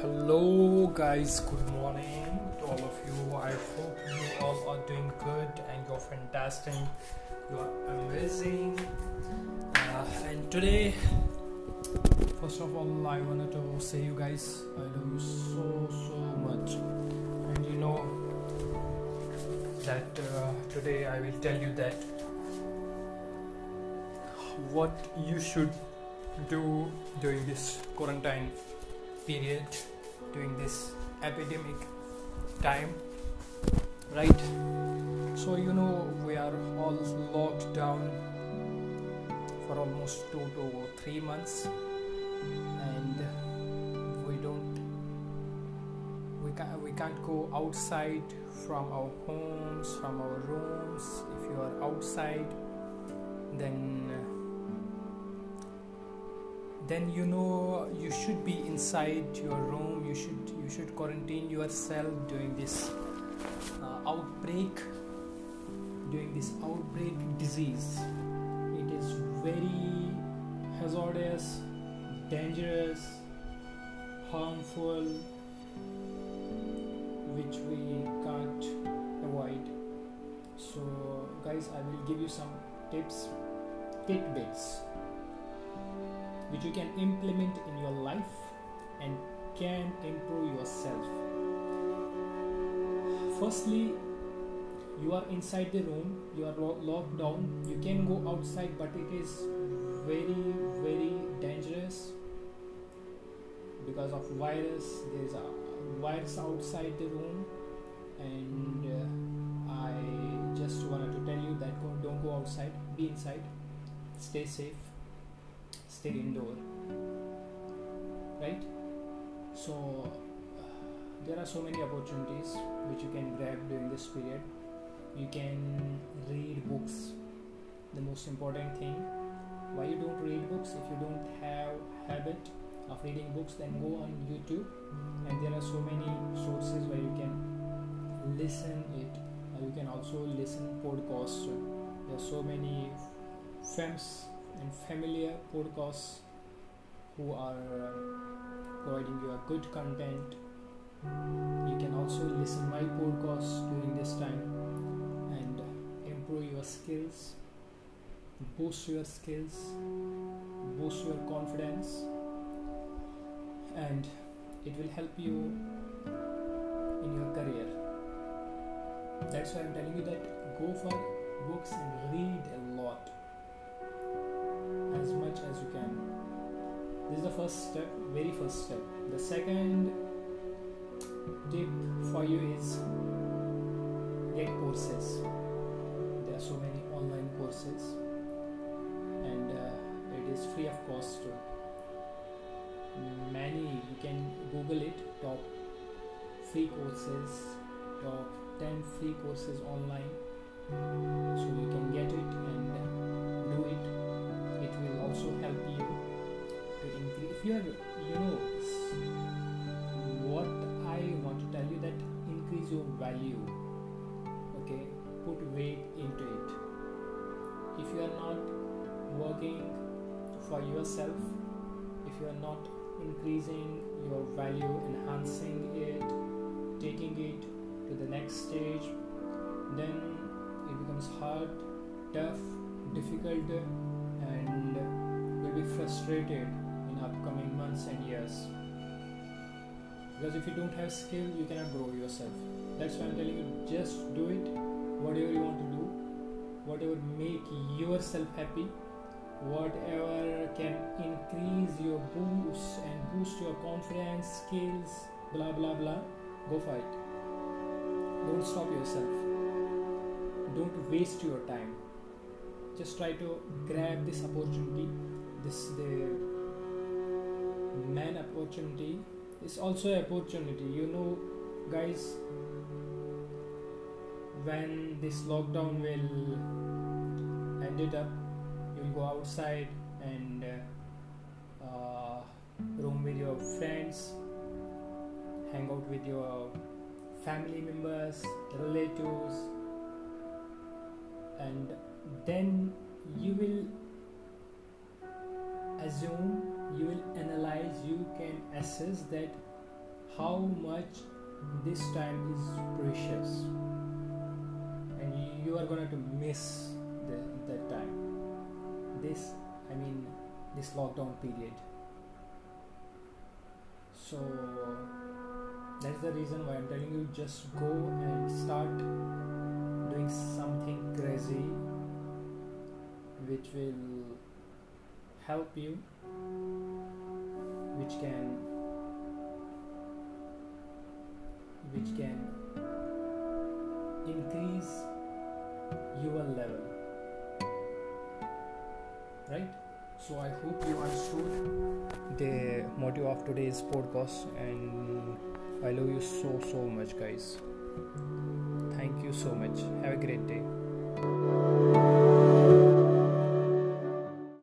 hello guys, good morning to all of you. I hope you all are doing good and you're fantastic. You are amazing. Uh, and today, first of all, I wanted to say you guys, I love you so so much. And you know that uh, today I will tell you that what you should do during this quarantine period during this epidemic time right? So you know we are all locked down for almost 2 to 3 months. And we don't we can't we can't go outside from our homes from our rooms. If you are outside then then you know you should be inside your room you should you should quarantine yourself during this uh, outbreak during this outbreak disease. It is very hazardous dangerous harmful which we can't avoid. So guys i will give you some tips tidbits which you can implement in your life and can improve yourself. Firstly, you are inside the room, you are lo- locked down, you can go outside, but it is very, very dangerous because of virus. There is a virus outside the room, and uh, I just wanted to tell you that don't go outside, be inside, stay safe stay indoor. Right? So uh, there are so many opportunities which you can grab during this period. You can read books. The most important thing why you don't read books? If you don't have habit of reading books then go on youtube. And there are so many sources where you can listen it. Uh, you can also listen podcasts. There are so many films and familiar podcasts who are uh, providing you a good content. You can also listen my podcast during this time and improve your skills boost your skills boost your confidence and it will help you in your career. That's why i'm telling you that go for books and read a as much as you can. This is the first step, very first step. The second tip for you is get courses. There are so many online courses, and uh, it is free of cost. Many you can Google it. Top free courses, top 10 free courses online, so you can get it and do it also help you to increase. If you are you know what i want to tell you that increase your value okay? Put weight into it. If you are not working for yourself if you are not increasing your value enhancing it taking it to the next stage then it becomes hard tough difficult and be frustrated in upcoming months and years. Because if you don't have skill you cannot grow yourself. That's why i'm telling you just do it. Whatever you want to do whatever make yourself happy whatever can increase your boost and boost your confidence skills blah blah blah go for it. Don't stop yourself. Don't waste your time. Just try to grab this opportunity this the man opportunity. Is also opportunity. You know guys when this lockdown will end it up you'll go outside and uh, uh, roam with your friends hang out with your family members relatives and then you will assume you will analyze you can assess that how much this time is precious. And you are going to miss the, time. This i mean this lockdown period. So that's the reason why i'm telling you just go and start doing something crazy which will help you which can which can increase your level. Right? So i hope you understood the motive of today's podcast and i love you so so much guys. Thank you so much. Have a great day